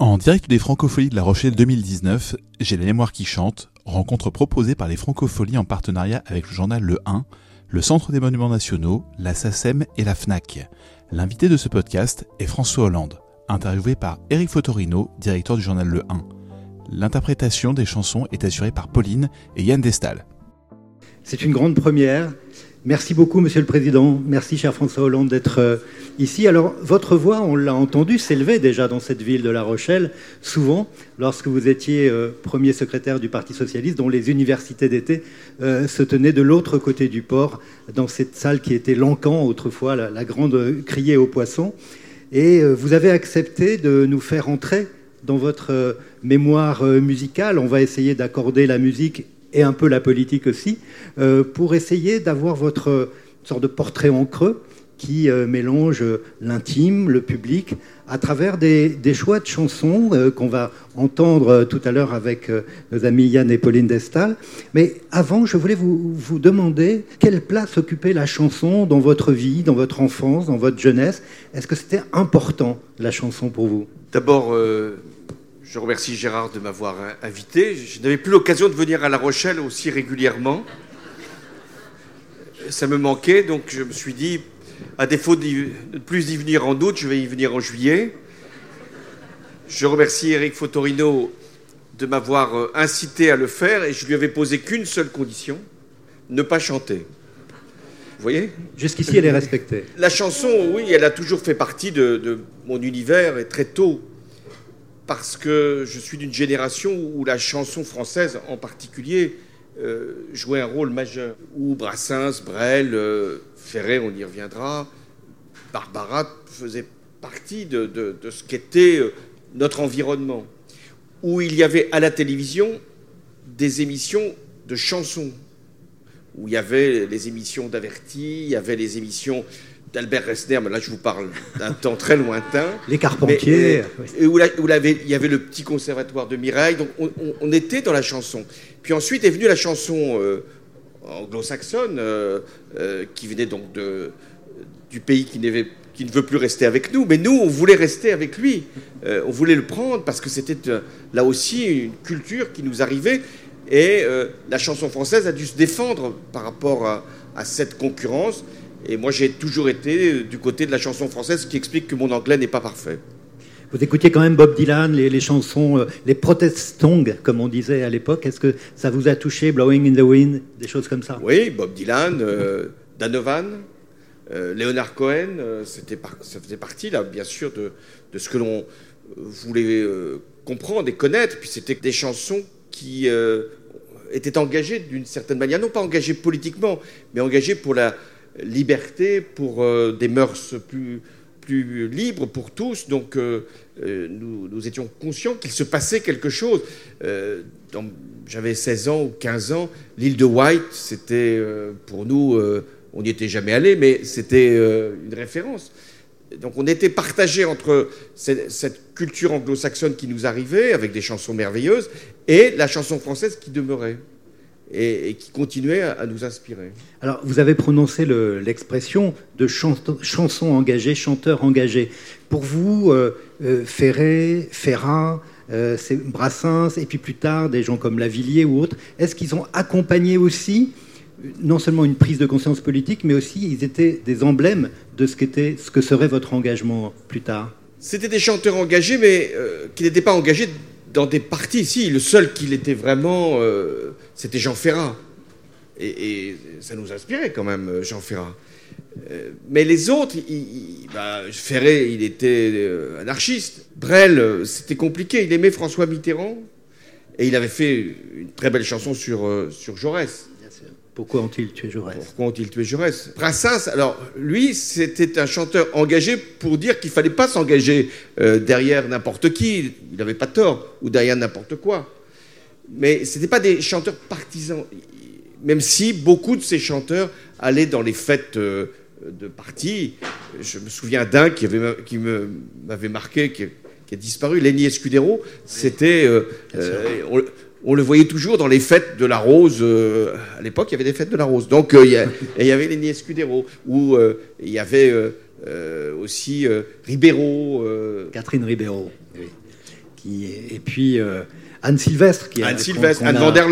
En direct des Francopholies de La Rochelle 2019, j'ai la mémoire qui chante, rencontre proposée par les Francopholies en partenariat avec le journal Le 1, le Centre des Monuments Nationaux, la SACEM et la FNAC. L'invité de ce podcast est François Hollande, interviewé par Eric Fotorino, directeur du journal Le 1. L'interprétation des chansons est assurée par Pauline et Yann Destal. C'est une grande première. Merci beaucoup, Monsieur le Président. Merci, cher François Hollande, d'être euh, ici. Alors, votre voix, on l'a entendu, s'élevait déjà dans cette ville de La Rochelle, souvent, lorsque vous étiez euh, premier secrétaire du Parti Socialiste, dont les universités d'été euh, se tenaient de l'autre côté du port, dans cette salle qui était l'encan autrefois, la, grande criée aux poissons. Et vous avez accepté de nous faire entrer dans votre mémoire musicale. On va essayer d'accorder la musique et un peu la politique aussi, euh, pour essayer d'avoir votre sorte de portrait en creux qui euh, mélange l'intime, le public, à travers des, choix de chansons euh, qu'on va entendre tout à l'heure avec nos amis Yann et Pauline Destal. Mais avant, je voulais vous, vous demander quelle place occupait la chanson dans votre vie, dans votre enfance, dans votre jeunesse. Est-ce que c'était important, la chanson, pour vous? D'abord, je remercie Gérard de m'avoir invité. Je n'avais plus l'occasion de venir à La Rochelle aussi régulièrement. Ça me manquait, donc je me suis dit, à défaut de ne plus y venir en août, je vais y venir en juillet. Je remercie Eric Fotorino de m'avoir euh, incité à le faire et je lui avais posé qu'une seule condition, ne pas chanter. Vous voyez? Jusqu'ici, elle est respectée. La chanson, oui, elle a toujours fait partie de, de mon univers et très tôt parce que je suis d'une génération où la chanson française en particulier euh, jouait un rôle majeur. Où Brassens, Brel, euh, Ferré, on y reviendra, Barbara faisaient partie de, de ce qu'était euh, notre environnement. Où il y avait à la télévision des émissions de chansons, où il y avait les émissions d'Averti, il y avait les émissions d'Albert Resner, mais là je vous parle d'un temps très lointain. Les Carpentiers. et où, il y avait le petit conservatoire de Mireille, donc on, était dans la chanson. Puis ensuite est venue la chanson euh, anglo-saxonne, euh, euh, qui venait donc de, du pays qui, qui, ne veut plus rester avec nous, mais nous on voulait rester avec lui, on voulait le prendre parce que c'était là aussi une culture qui nous arrivait, et la chanson française a dû se défendre par rapport à, à cette concurrence. Et moi, j'ai toujours été du côté de la chanson française, ce qui explique que mon anglais n'est pas parfait. Vous écoutiez quand même Bob Dylan, les, chansons, euh, les protest songs, comme on disait à l'époque. Est-ce que ça vous a touché, Blowing in the Wind, des choses comme ça? Oui, Bob Dylan, euh, Danovan, euh, Leonard Cohen, c'était ça faisait partie, là, bien sûr, de, de ce que l'on voulait comprendre et connaître. Puis c'était des chansons qui étaient engagées d'une certaine manière, non pas engagées politiquement, mais engagées pour la, liberté, pour euh, des mœurs plus, plus libres pour tous. Donc euh, euh, nous, étions conscients qu'il se passait quelque chose. J'avais 16 ans ou 15 ans. L'île de White, c'était pour nous, on n'y était jamais allé, mais c'était une référence. Donc on était partagé entre cette culture anglo-saxonne qui nous arrivait, avec des chansons merveilleuses, et la chanson française qui demeurait et, qui continuait à, nous inspirer. Alors, vous avez prononcé l'expression de chanson engagée, chanteur engagé. Pour vous, euh, euh, Ferré, Ferrat, euh, Brassens, et puis plus tard des gens comme Lavillier ou autres, est-ce qu'ils ont accompagné aussi non seulement une prise de conscience politique, mais aussi ils étaient des emblèmes de ce, qu'était, ce que serait votre engagement plus tard? C'était des chanteurs engagés, mais qui n'étaient pas engagés dans des partis. Si, le seul qui l'était vraiment, euh, c'était Jean Ferrat. Et, ça nous inspirait quand même, euh, Jean Ferrat. Euh, mais les autres, il, bah, Ferré, il était anarchiste. Brel, c'était compliqué. Il aimait François Mitterrand. Et il avait fait une très belle chanson sur, sur Jaurès. Pourquoi ont-ils tué Jaurès? Pourquoi ont-ils tué Jaurès? Brassens, alors lui, c'était un chanteur engagé pour dire qu'il fallait pas s'engager euh, derrière n'importe qui, il n'avait pas tort, ou derrière n'importe quoi. Mais ce n'étaient pas des chanteurs partisans, même si beaucoup de ces chanteurs allaient dans les fêtes euh, de parti. Je me souviens d'un qui, qui m'avait marqué, qui, a disparu, Lenny Escudero. C'était... Euh, on le voyait toujours dans les fêtes de la Rose. Euh, à l'époque, il y avait des fêtes de la Rose. Donc, euh, il y, avait les Escudero, où euh, il y avait aussi Ribeiro. Catherine Ribeiro, qui, et puis Anne Sylvestre. Qui Anne Sylvestre, Anne van der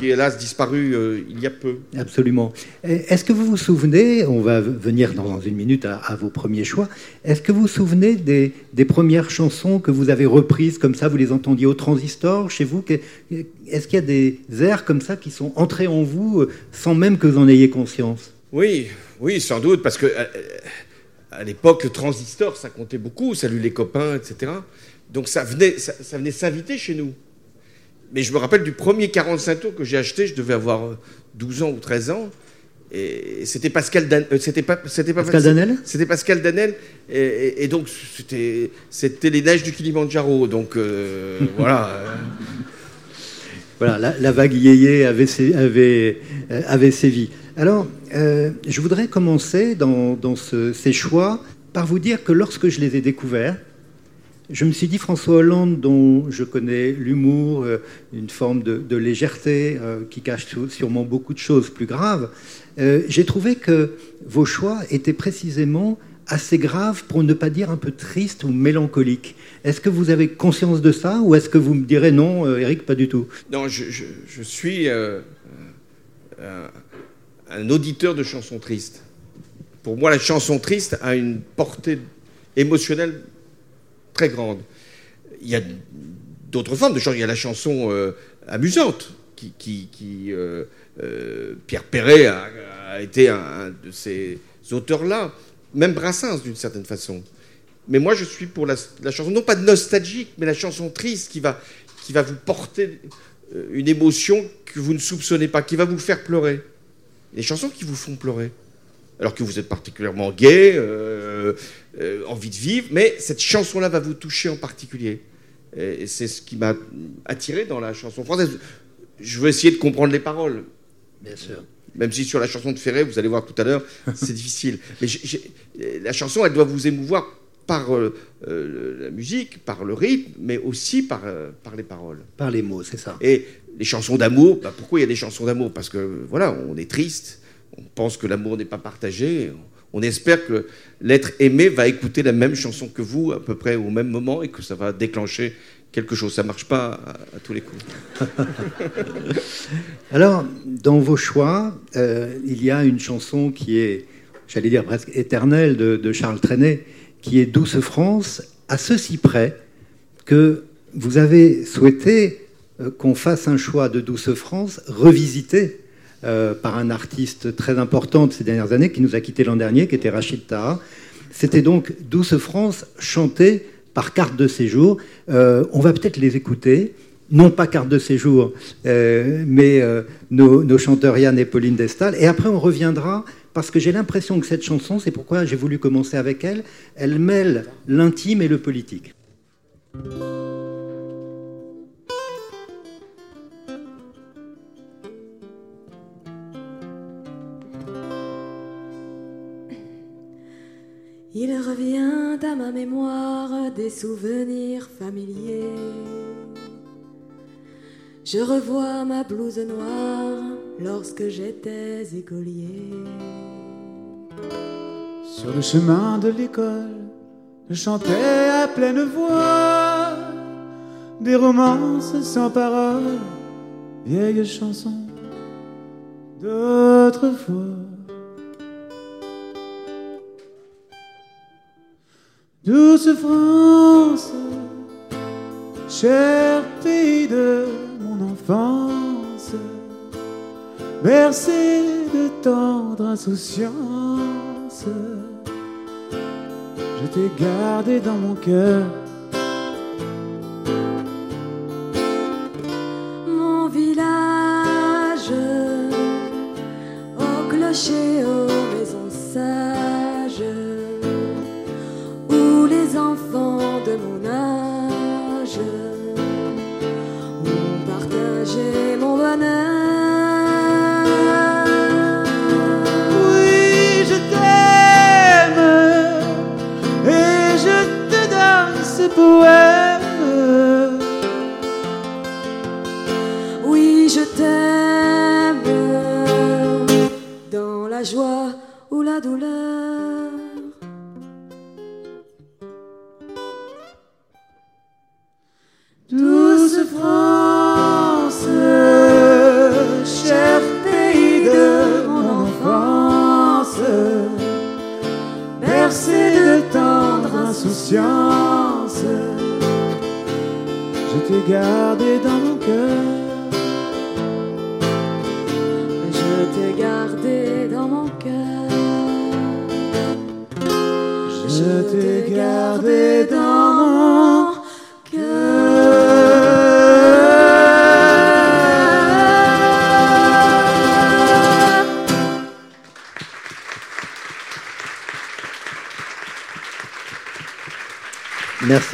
qui est hélas disparue euh, il y a peu. Absolument. Est-ce que vous vous souvenez, on va venir dans une minute à, vos premiers choix, est-ce que vous vous souvenez des, premières chansons que vous avez reprises comme ça, vous les entendiez au transistor chez vous Est-ce qu'il y a des airs comme ça qui sont entrés en vous euh, sans même que vous en ayez conscience? Oui, oui, sans doute, parce que euh, à, l'époque, le transistor, ça comptait beaucoup, salut les copains, etc. Donc ça venait, ça venait s'inviter chez nous. Mais je me rappelle du premier 45 tours que j'ai acheté, je devais avoir 12 ans ou 13 ans. Et c'était Pascal, Dan... Euh, c'était pas, c'était pas Pascal Danel? C'était Pascal Danel. Et, donc, c'était, c'était les neiges du Kilimanjaro. Donc, euh, voilà. Voilà, la, vague yéyé avait, avait, euh, avait sévi. Alors, je voudrais commencer dans, dans ces choix par vous dire que lorsque je les ai découverts, je me suis dit, François Hollande, dont je connais l'humour, euh, une forme de, légèreté euh, qui cache sûrement beaucoup de choses plus graves, euh, j'ai trouvé que vos choix étaient précisément assez graves, pour ne pas dire un peu tristes ou mélancoliques. Est-ce que vous avez conscience de ça ou est-ce que vous me direz non, Eric, pas du tout? Non, je, suis un auditeur de chansons tristes. Pour moi, la chanson triste a une portée émotionnelle très grande. Il y a d'autres formes de chansons. Il y a la chanson euh, amusante, qui, euh, euh, Pierre Perret a, été un, de ces auteurs-là, même Brassens d'une certaine façon. Mais moi, je suis pour la, chanson, non pas nostalgique, mais la chanson triste qui va, qui va vous porter une émotion que vous ne soupçonnez pas, qui va vous faire pleurer. Les chansons qui vous font pleurer alors que vous êtes particulièrement gay, euh, envie de vivre, mais cette chanson-là va vous toucher en particulier. Et c'est ce qui m'a attiré dans la chanson française. Je veux essayer de comprendre les paroles. Bien sûr. Même si sur la chanson de Ferré, vous allez voir tout à l'heure, c'est difficile. Mais la chanson, elle doit vous émouvoir par euh, la musique, par le rythme, mais aussi par, par les paroles. Par les mots, c'est ça. Et les chansons d'amour, bah, pourquoi il y a des chansons d'amour? Parce que voilà, on est triste, on pense que l'amour n'est pas partagé. On espère que l'être aimé va écouter la même chanson que vous à peu près au même moment et que ça va déclencher quelque chose. Ça ne marche pas à, tous les coups. Alors, dans vos choix, euh, il y a une chanson qui est, j'allais dire presque éternelle, de, Charles Trenet, qui est Douce France, à ceci près que vous avez souhaité euh, qu'on fasse un choix de Douce France revisité euh, par un artiste très important de ces dernières années qui nous a quitté l'an dernier, qui était Rachid Taha. C'était donc Douce France chantée par carte de séjour. Euh, on va peut-être les écouter. Non pas carte de séjour, euh, mais nos, chanteurs Yann et Pauline Destal. Et après, on reviendra parce que j'ai l'impression que cette chanson, c'est pourquoi j'ai voulu commencer avec elle, elle mêle l'intime et le politique. Il revient à ma mémoire des souvenirs familiers. Je revois ma blouse noire lorsque j'étais écolier. Sur le chemin de l'école, je chantais à pleine voix des romances sans paroles, vieilles chansons d'autrefois. Douce France, cher pays de mon enfance, bercé de tendre insouciance, je t'ai gardé dans mon cœur.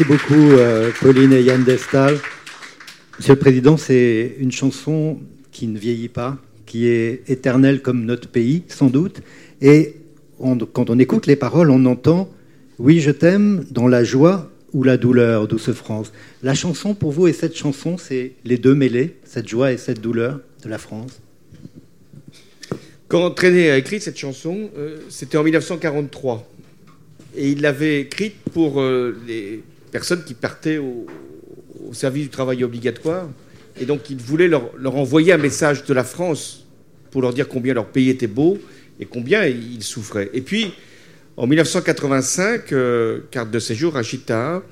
Merci beaucoup, euh, Pauline et Yann Destal. Monsieur le Président, c'est une chanson qui ne vieillit pas, qui est éternelle comme notre pays, sans doute. Et quand on écoute les paroles, on entend Oui, je t'aime dans la joie ou la douleur, douce France. La chanson pour vous et cette chanson, c'est les deux mêlés, cette joie et cette douleur de la France. Quand Trenet a écrit cette chanson, euh, c'était en 1943. Et il l'avait écrite pour euh, les personnes qui partaient au, service du travail obligatoire. Et donc il voulait leur, envoyer un message de la France pour leur dire combien leur pays était beau et combien ils souffraient. Et puis, en 1985, euh, carte de séjour, Rachid Taha,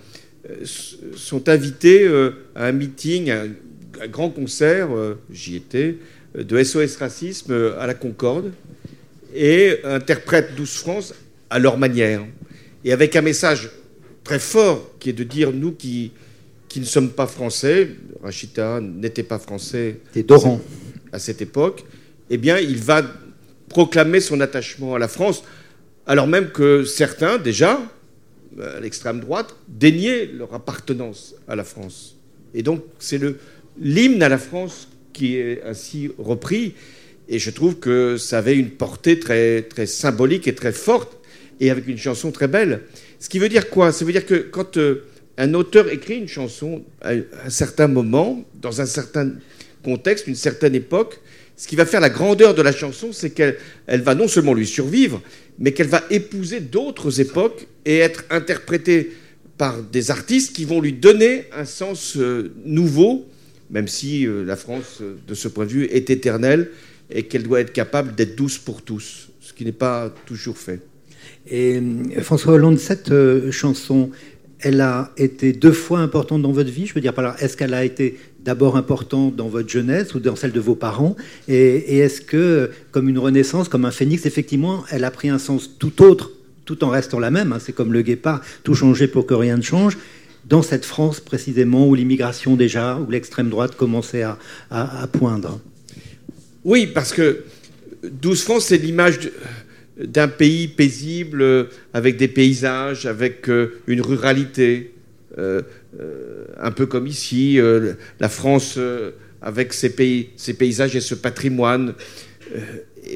euh, sont invités euh, à un meeting, un, un grand concert, euh, j'y étais, de SOS Racisme à la Concorde, et interprètent 12 France à leur manière. Et avec un message très fort qui est de dire, nous qui, qui ne sommes pas français, Rachid Taha n'était pas français Et Doran. à cette époque, eh bien, il va proclamer son attachement à la France, alors même que certains, déjà, euh, à l'extrême droite, déniaient leur appartenance à la France. Et donc, c'est le l'hymne à la France qui est ainsi repris, et je trouve que ça avait une portée très, très symbolique et très forte, et avec une chanson très belle. Ce qui veut dire quoi? Ça veut dire que quand euh, un auteur écrit une chanson à un certain moment, dans un certain contexte, une certaine époque, ce qui va faire la grandeur de la chanson, c'est qu'elle elle va non seulement lui survivre, mais qu'elle va épouser d'autres époques et être interprétée par des artistes qui vont lui donner un sens euh, nouveau, même si euh, la France, de ce point de vue, est éternelle et qu'elle doit être capable d'être douce pour tous, ce qui n'est pas toujours fait. Et euh, François Hollande, cette euh, chanson, elle a été deux fois importante dans votre vie. Je veux dire est-ce qu'elle a été d'abord importante dans votre jeunesse ou dans celle de vos parents? Et, et est-ce que, comme une renaissance, comme un phénix, effectivement, elle a pris un sens tout autre, tout en restant la même hein, C'est comme le guépard, tout changer pour que rien ne change. Dans cette France précisément, où l'immigration déjà, où l'extrême droite commençait à, à- à poindre? Oui, parce que 12 France, c'est l'image de- d'un pays paisible, euh, avec des paysages, avec euh, une ruralité, euh, un peu comme ici, la France avec ses, pays, ses paysages et ce patrimoine.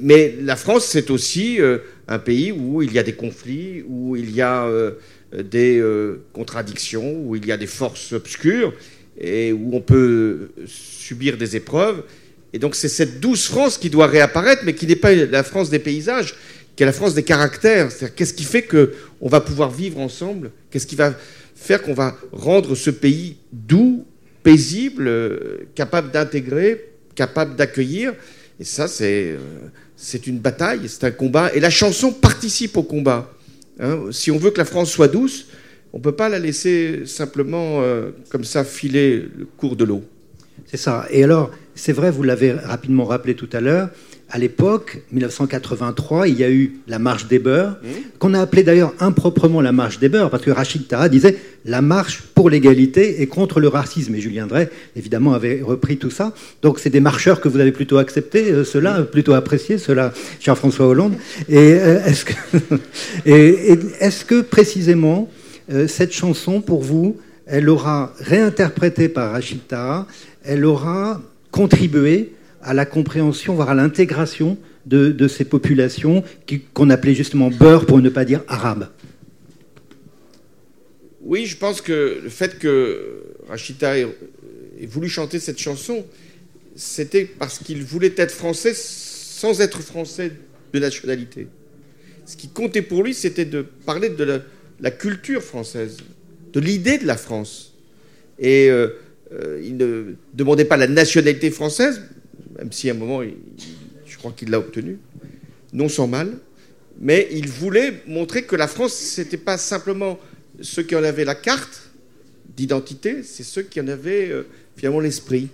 Mais la France, c'est aussi un pays où il y a des conflits, où il y a des contradictions, où il y a des forces obscures, et où on peut subir des épreuves. Et donc c'est cette douce France qui doit réapparaître, mais qui n'est pas la France des paysages, qui est la France des caractères. C'est-à-dire qu'est-ce qui fait qu'on va pouvoir vivre ensemble? Qu'est-ce qui va faire qu'on va rendre ce pays doux, paisible, euh, capable d'intégrer, capable d'accueillir? Et ça, c'est euh, c'est une bataille, c'est un combat. Et la chanson participe au combat. hein. si on veut que la France soit douce, on ne peut pas la laisser simplement euh, comme ça filer le cours de l'eau. C'est ça. Et alors, c'est vrai, vous l'avez rapidement rappelé tout à l'heure, à l'époque, 1983, il y a eu la marche des beurs, qu'on a appelée d'ailleurs improprement la marche des beurs, parce que Rachid Taha disait la marche pour l'égalité et contre le racisme. Et Julien Drey, évidemment, avait repris tout ça. Donc, c'est des marcheurs que vous avez plutôt accepté, euh, cela, plutôt apprécié, cela, cher François Hollande. Et euh, est-ce que, et- et est-ce que précisément, euh, cette chanson, pour vous, elle aura réinterprété par Rachid Taha, elle aura contribué à la compréhension, voire à l'intégration de, ces populations qu'on appelait justement beurre pour ne pas dire arabe. Oui, je pense que le fait que Rachida ait, voulu chanter cette chanson, c'était parce qu'il voulait être français sans être français de nationalité. Ce qui comptait pour lui, c'était de parler de la, la culture française, de l'idée de la France. Et euh, euh, il ne demandait pas la nationalité française, même si à un moment, je crois qu'il l'a obtenue, non sans mal, mais il voulait montrer que la France, c'était pas simplement ceux qui en avaient la carte d'identité, c'est ceux qui en avaient euh, finalement l'esprit.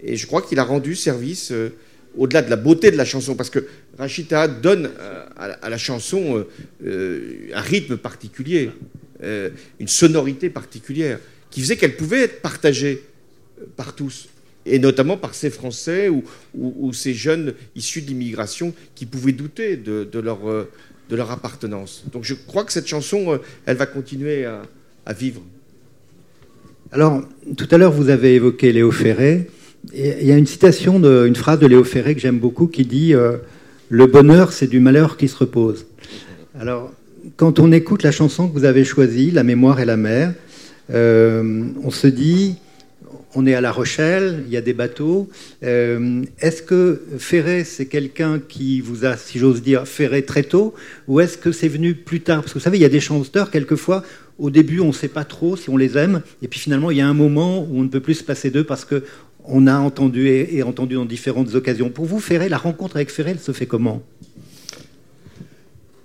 Et je crois qu'il a rendu service euh, au-delà de la beauté de la chanson, parce que Rachita donne à, la chanson un rythme particulier, une sonorité particulière, qui faisait qu'elle pouvait être partagée par tous et notamment par ces Français ou, ces jeunes issus de l'immigration qui pouvaient douter de, leur, de leur appartenance. Donc je crois que cette chanson, euh, elle va continuer à, vivre. Alors, tout à l'heure, vous avez évoqué Léo Ferré. il y a une citation, une phrase de Léo Ferré que j'aime beaucoup qui dit euh, Le bonheur, c'est du malheur qui se repose. Alors, quand on écoute la chanson que vous avez choisie, La mémoire et la mer, euh, on se dit on est à La Rochelle, il y a des bateaux. Euh, est-ce que Ferré, c'est quelqu'un qui vous a, si j'ose dire, ferré très tôt Ou est-ce que c'est venu plus tard? Parce que vous savez, il y a des chanteurs, quelquefois, au début, on ne sait pas trop si on les aime. Et puis finalement, il y a un moment où on ne peut plus se passer d'eux parce qu'on a entendu et, entendu dans différentes occasions. Pour vous, Ferré, la rencontre avec Ferré, elle se fait comment?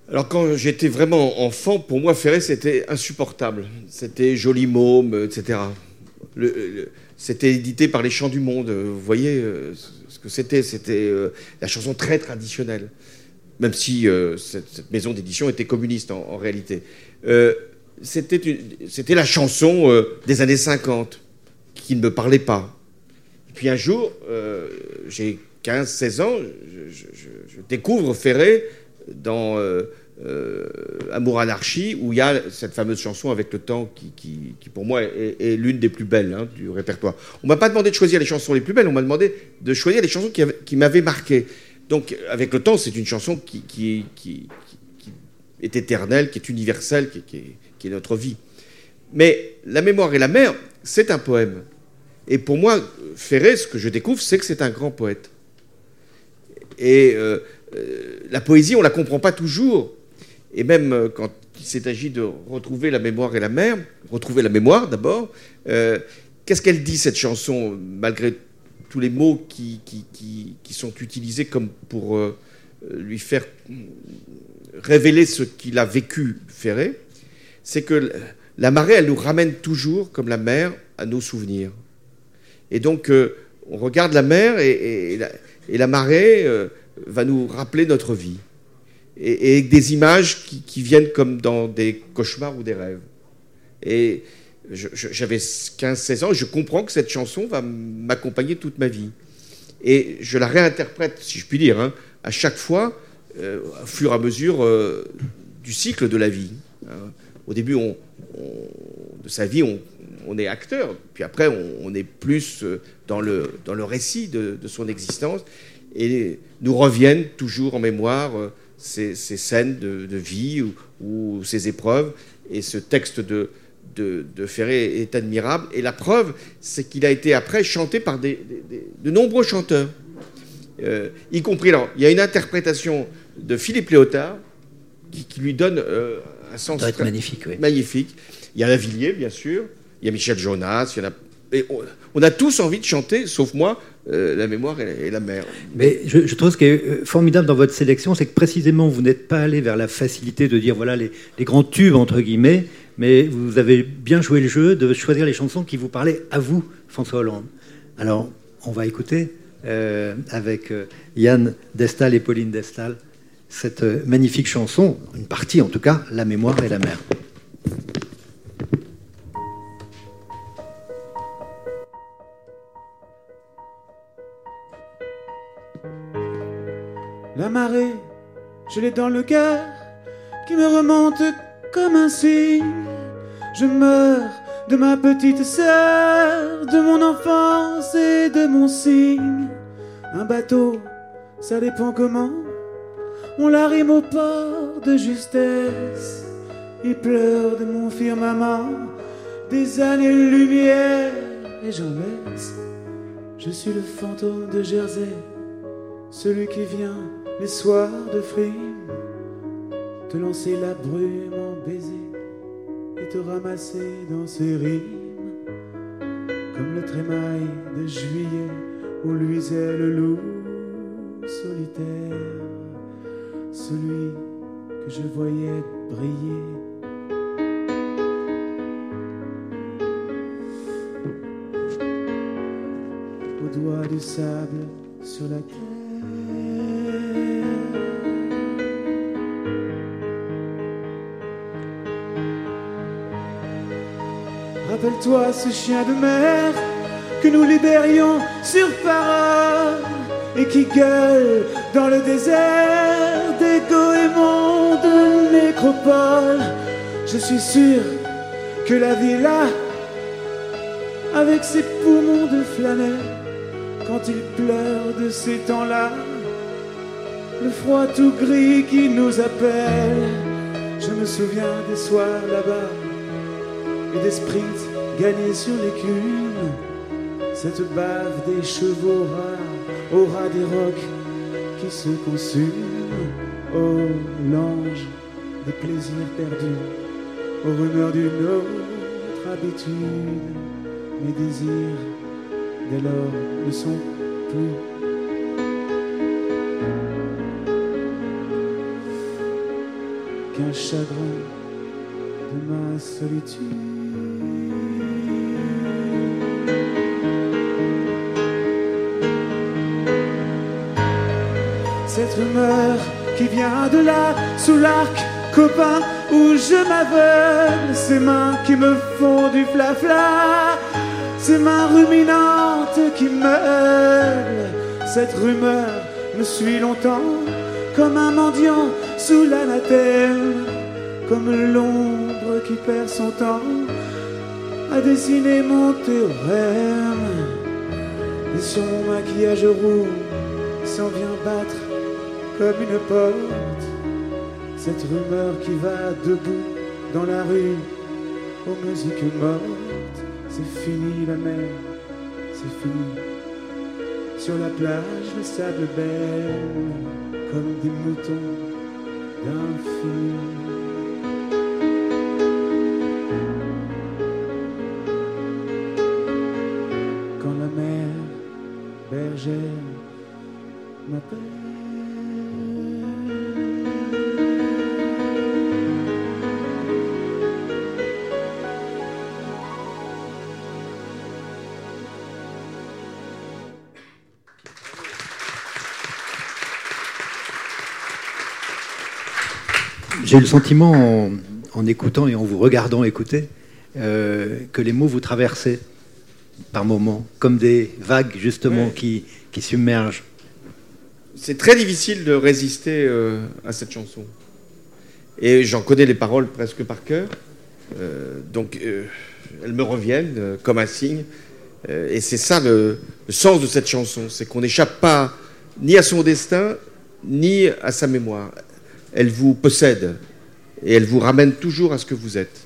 Alors quand j'étais vraiment enfant, pour moi Ferré c'était insupportable. C'était joli môme, etc. c'était édité par les Chants du Monde. Vous voyez euh, ce que c'était C'était euh, la chanson très traditionnelle, même si euh, cette, maison d'édition était communiste en, réalité. C'était la chanson des années 50 qui ne me parlait pas. Et puis un jour, j'ai 15-16 ans, je, je, découvre Ferré dans euh, Amour Anarchie, où il y a cette fameuse chanson avec le temps qui, pour moi, est, l'une des plus belles hein, du répertoire. On m'a pas demandé de choisir les chansons les plus belles, on m'a demandé de choisir les chansons qui, m'avaient marqué. Donc, avec le temps, c'est une chanson qui, est éternelle, qui est universelle, qui, est, notre vie. Mais La mémoire et la mer, c'est un poème. Et pour moi, Ferré, ce que je découvre, c'est que c'est un grand poète. Et euh, euh, la poésie, on ne la comprend pas toujours et même euh, quand il s'est agi de retrouver la mémoire et la mer, retrouver la mémoire d'abord, euh, qu'est-ce qu'elle dit cette chanson, malgré tous les mots qui, sont utilisés comme pour euh, lui faire révéler ce qu'il a vécu Ferré? C'est que la marée, elle nous ramène toujours, comme la mer, à nos souvenirs. Et donc, on regarde la mer et la, marée va nous rappeler notre vie et, des images qui, viennent comme dans des cauchemars ou des rêves. Et j'avais 15-16 ans, je comprends que cette chanson va m'accompagner toute ma vie. Et je la réinterprète, si je puis dire, hein, à chaque fois, euh, au fur et à mesure euh, du cycle de la vie. Hein. Au début de sa vie, on, est acteur, puis après on, est plus euh, dans le, récit de, son existence, et nous reviennent toujours en mémoire ces, scènes de, vie ou, ces épreuves. Et ce texte de, de, Ferré est admirable. Et la preuve, c'est qu'il a été après chanté par des, de nombreux chanteurs, euh, y compris. Alors, il y a une interprétation de Philippe Léotard qui, lui donne euh, un sens magnifique, magnifique. Il y a Lavillier, bien sûr. Il y a Michel Jonas. Il y en a on, a tous envie de chanter, sauf moi, euh, la mémoire et la, mer. Mais je, trouve ce qui est euh, formidable dans votre sélection, c'est que précisément vous n'êtes pas allé vers la facilité de dire voilà les, grands tubes entre guillemets, mais vous avez bien joué le jeu de choisir les chansons qui vous parlaient à vous, François Hollande. Alors on va écouter euh, avec Yann Destal et Pauline Destal cette magnifique chanson, une partie en tout cas, La mémoire et la mer. La marée, je l'ai dans le cœur, qui me remonte comme un signe. Je meurs de ma petite sœur, de mon enfance et de mon signe. Un bateau, ça dépend comment. On l'arrime au port de justesse. Il pleure de mon firmament des années-lumière et j'en laisse. Je suis le fantôme de Jersey, celui qui vient les soirs de frime, te lancer la brume en baiser et te ramasser dans ses rimes, comme le trémail de juillet où luisait le loup solitaire, celui que je voyais briller. Au doigt du sable sur la terre Rappelle-toi ce chien de mer que nous libérions sur parole et qui gueule dans le désert des goémons de nécropole. Je suis sûr que la vie là, avec ses poumons de flanelle, quand il pleure de ces temps-là, le froid tout gris qui nous appelle. Je me souviens des soirs là-bas et des sprints gagnés sur l'écume, cette bave des chevaux rares au ras des rocs qui se consument. Oh, l'ange des plaisirs perdus, aux rumeurs d'une autre habitude, mes désirs dès lors ne sont plus. Qu'un chagrin de ma solitude. Cette rumeur qui vient de là, sous l'arc copain où je m'aveugle, ces mains qui me font du flafla, ces mains ruminantes qui meulent. Cette rumeur me suit longtemps comme un mendiant sous l'anathème, comme l'ombre qui perd son temps à dessiner mon théorème. Et sur mon maquillage roux s'en vient battre comme une porte. Cette rumeur qui va debout dans la rue aux musiques mortes. C'est fini la mer, c'est fini. Sur la plage, le sable belle comme des moutons d'un J'ai eu le sentiment, en, en, écoutant et en vous regardant écouter, euh, que les mots vous traversaient par moments, comme des vagues justement Ouais. qui, qui submergent. C'est très difficile de résister euh, à cette chanson. Et j'en connais les paroles presque par cœur. Euh, donc elles me reviennent comme un signe. Et c'est ça le, le sens de cette chanson. C'est qu'on n'échappe pas ni à son destin, ni à sa mémoire. Elle vous possède. Et elle vous ramène toujours à ce que vous êtes.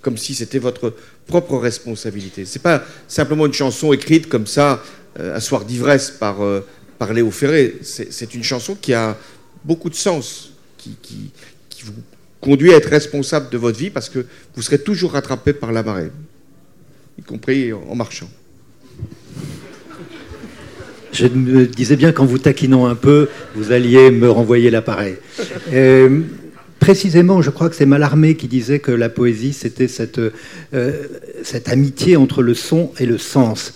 Comme si c'était votre propre responsabilité. C'est pas simplement une chanson écrite comme ça, euh, un soir d'ivresse par, euh, par Léo Ferré. C'est une chanson qui a beaucoup de sens, qui, qui vous conduit à être responsable de votre vie parce que vous serez toujours rattrapé par la marée, y compris en marchant. Je me disais bien qu'en vous taquinant un peu, vous alliez me renvoyer l'appareil. Euh, précisément, je crois que c'est Mallarmé qui disait que la poésie, c'était cette, euh, cette amitié entre le son et le sens.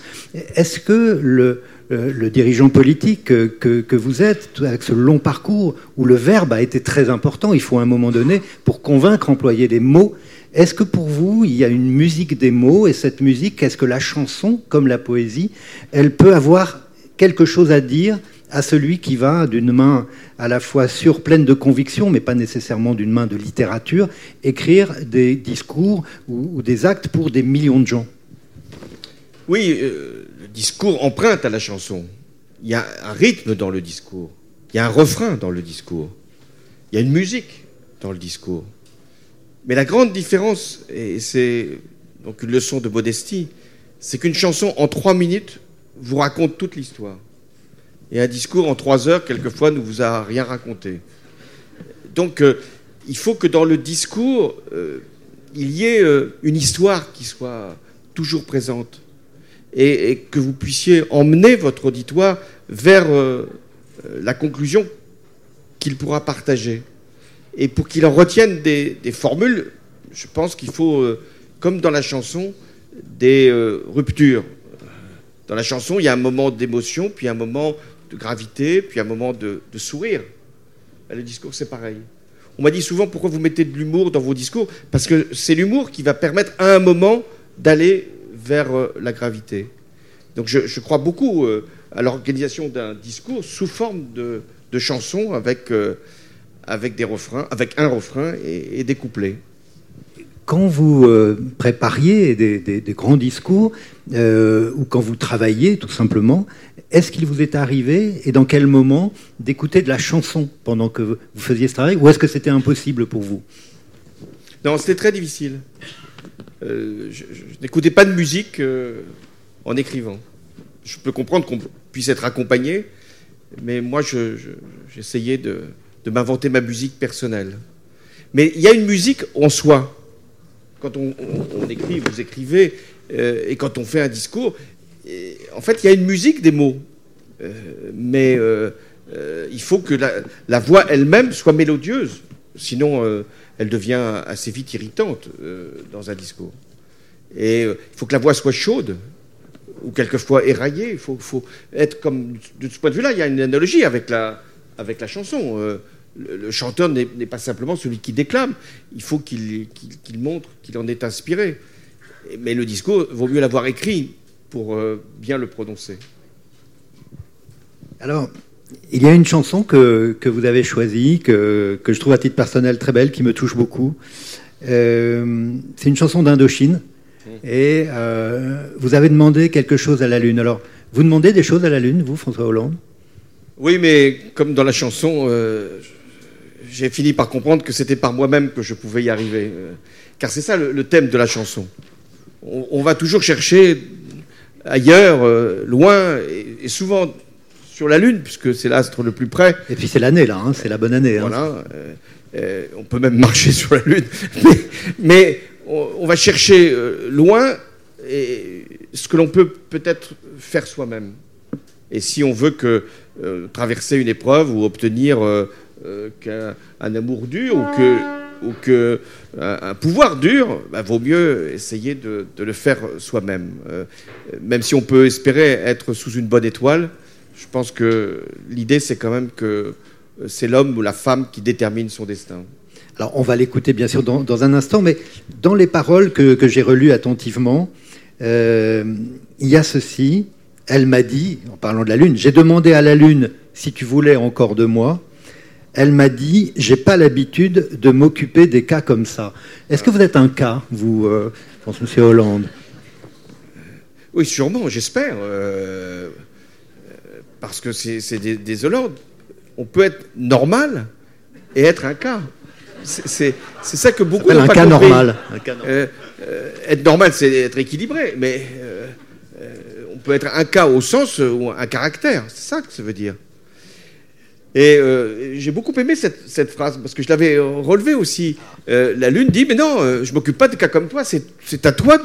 Est-ce que le, euh, dirigeant politique que, que, que vous êtes, avec ce long parcours où le verbe a été très important, il faut à un moment donné, pour convaincre, employer des mots, est-ce que pour vous, il y a une musique des mots et cette musique, est-ce que la chanson, comme la poésie, elle peut avoir quelque chose à dire à celui qui va d'une main à la fois sûre, pleine de conviction, mais pas nécessairement d'une main de littérature, écrire des discours ou, des actes pour des millions de gens Oui, euh, le discours emprunte à la chanson. Il y a un rythme dans le discours. Il y a un refrain dans le discours. Il y a une musique dans le discours. Mais la grande différence, et c'est donc une leçon de modestie, c'est qu'une chanson en trois minutes vous raconte toute l'histoire. Et un discours en trois heures, quelquefois, ne vous a rien raconté. Donc, euh, il faut que dans le discours, euh, il y ait euh, une histoire qui soit toujours présente et, que vous puissiez emmener votre auditoire vers la conclusion qu'il pourra partager. Et pour qu'il en retienne des, formules, je pense qu'il faut, comme dans la chanson, des ruptures. Dans la chanson, il y a un moment d'émotion, puis un moment de gravité, puis un moment de, sourire. Le discours, c'est pareil. On m'a dit souvent pourquoi vous mettez de l'humour dans vos discours? Parce que c'est l'humour qui va permettre à un moment d'aller vers euh, la gravité. Donc je, crois beaucoup euh, à l'organisation d'un discours sous forme de, de chanson avec, euh, avec des refrains, avec un refrain et des couplets. Quand vous euh, prépariez des, grands discours euh, ou quand vous travailliez tout simplement, est-ce qu'il vous est arrivé et dans quel moment d'écouter de la chanson pendant que vous faisiez ce travail ou est-ce que c'était impossible pour vous? Non, c'était très difficile. Euh, je n'écoutais pas de musique en écrivant. Je peux comprendre qu'on puisse être accompagné, mais moi, je- je- j'essayais de m'inventer ma musique personnelle. Mais il y a une musique en soi. Quand on, écrit, vous écrivez, euh, et quand on fait un discours, en fait, il y a une musique des mots. Euh, mais euh, il faut que la, voix elle-même soit mélodieuse. Sinon, elle devient assez vite irritante dans un discours. Et il faut que la voix soit chaude, ou quelquefois éraillée. Il faut, être comme. De ce point de vue-là, il y a une analogie avec la chanson. Le, le chanteur n'est pas simplement celui qui déclame. Il faut qu'il montre qu'il en est inspiré. Mais le discours, vaut mieux l'avoir écrit pour euh, bien le prononcer. Alors, il y a une chanson que, que vous avez choisie, que, que je trouve à titre personnel très belle, qui me touche beaucoup. Euh, c'est une chanson d'Indochine. Et euh, vous avez demandé quelque chose à la Lune. Alors, vous demandez des choses à la Lune, vous, François Hollande? Oui, mais comme dans la chanson, euh, j'ai fini par comprendre que c'était par moi-même que je pouvais y arriver. euh, car c'est ça le, le thème de la chanson. On, on va toujours chercher ailleurs, euh, loin, et, et souvent sur la Lune, puisque c'est l'astre le plus près. Et puis c'est l'année, là, hein, c'est la bonne année. hein. Voilà. euh, euh, on peut même marcher sur la Lune. Mais, mais on, on va chercher loin et ce que l'on peut peut-être faire soi-même. Et si on veut que traverser une épreuve ou obtenir qu'un un amour dur ou que, que un, pouvoir dur, bah, vaut mieux essayer de, le faire soi-même. Euh, même si on peut espérer être sous une bonne étoile, je pense que l'idée c'est quand même que euh, c'est l'homme ou la femme qui détermine son destin. Alors, on va l'écouter bien sûr dans, un instant, mais dans les paroles que, j'ai relues attentivement, euh, il y a ceci. Elle m'a dit, en parlant de la Lune, j'ai demandé à la Lune si tu voulais encore de moi. Elle m'a dit, j'ai pas l'habitude de m'occuper des cas comme ça. Est-ce que vous êtes un cas, vous, euh, François Hollande? Oui, sûrement, j'espère. euh, parce que c'est désolant. On peut être normal et être un cas. C'est- ça que beaucoup n'ont pas cas compris. normal. Un cas normal. Euh, euh, être normal, c'est être équilibré, mais euh, euh, on peut être un cas au sens où un caractère. C'est ça que ça veut dire. Et euh, j'ai beaucoup aimé cette, phrase parce que je l'avais euh, relevée aussi. Euh, la Lune dit Mais non, euh, je m'occupe pas de cas comme toi, c'est à toi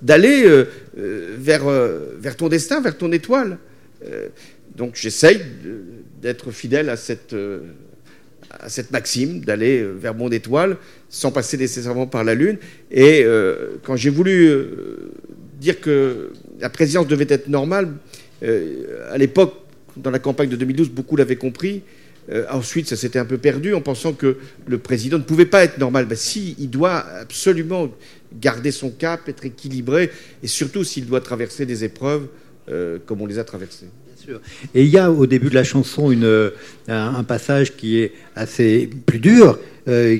d'aller vers, vers ton destin, vers ton étoile. Donc j'essaye d'être fidèle à cette, à cette maxime, d'aller vers mon étoile sans passer nécessairement par la Lune. Et quand j'ai voulu dire que la présidence devait être normale, à l'époque, dans la campagne de 2012, beaucoup l'avaient compris. Euh, ensuite, ça s'était un peu perdu en pensant que le président ne pouvait pas être normal. Ben, si, il doit absolument garder son cap, être équilibré, et surtout s'il doit traverser des épreuves euh, comme on les a traversées. Et il y a au début de la chanson euh, un, passage qui est assez plus dur,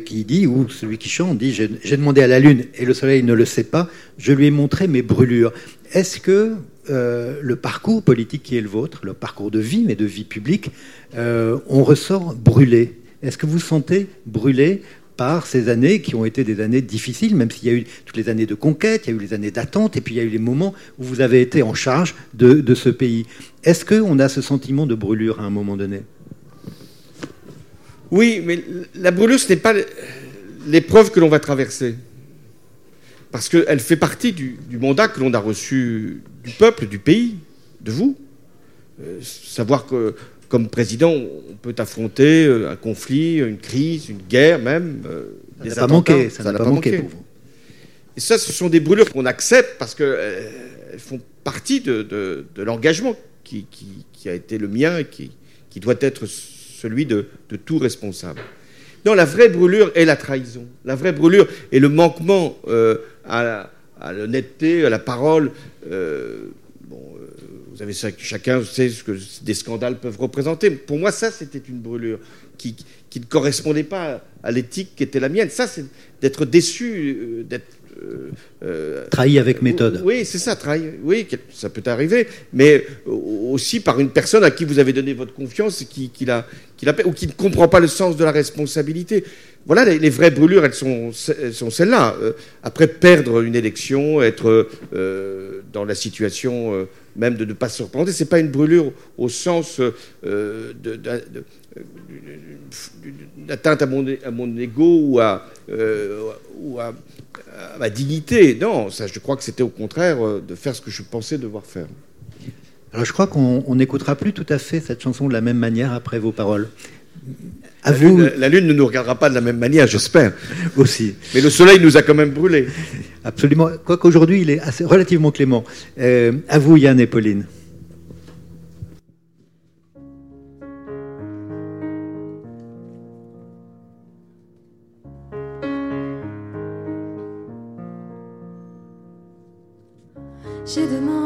qui dit, ou celui qui chante dit, j'ai demandé à la lune et le soleil ne le sait pas, je lui ai montré mes brûlures. Est-ce que euh, le parcours politique qui est le vôtre, le parcours de vie, mais de vie publique, euh, on ressort brûlé Est-ce que vous sentez brûlé par ces années qui ont été des années difficiles, même s'il y a eu toutes les années de conquête, il y a eu les années d'attente, et puis il y a eu les moments où vous avez été en charge de, de ce pays. Est-ce qu'on a ce sentiment de brûlure à un moment donné? Oui, mais la brûlure, ce n'est pas l'épreuve que l'on va traverser. Parce qu'elle fait partie du, du mandat que l'on a reçu du peuple, du pays, de vous. Euh, savoir que, comme président, on peut affronter euh, un conflit, une crise, une guerre même. euh, Ça n'a pas manqué, ça n'a pas manqué pour vous. Et ça, ce sont des brûlures qu'on accepte parce qu'elles font partie de, l'engagement qui, a été le mien et qui, doit être celui de, tout responsable. Non, la vraie brûlure est la trahison. La vraie brûlure est le manquement à, l'honnêteté, à la parole. bon, vous avez chacun sait ce que des scandales peuvent représenter. Pour moi, ça, c'était une brûlure qui, ne correspondait pas à l'éthique qui était la mienne. Ça, c'est d'être déçu, euh, d'être euh, euh, trahi avec méthode. Oui, c'est ça, trahi. Oui, ça peut arriver, mais aussi par une personne à qui vous avez donné votre confiance qui, qui, la, qui ou qui ne comprend pas le sens de la responsabilité. Voilà, les, vraies brûlures, elles sont, celles-là. après, perdre une élection, être dans la situation même de ne pas se représenter, c'est pas une brûlure au sens d'atteinte à mon, ego ou à, euh, à, ma dignité. Non, ça, je crois que c'était au contraire euh, de faire ce que je pensais devoir faire. Alors je crois qu'on n'écoutera plus tout à fait cette chanson de la même manière après vos paroles. À la, vous... lune, la, lune, ne nous regardera pas de la même manière, j'espère. Aussi. Mais le soleil nous a quand même brûlés. Absolument. Quoiqu'aujourd'hui, il est assez, relativement clément. Euh, à vous, Yann et Pauline. J'ai demandé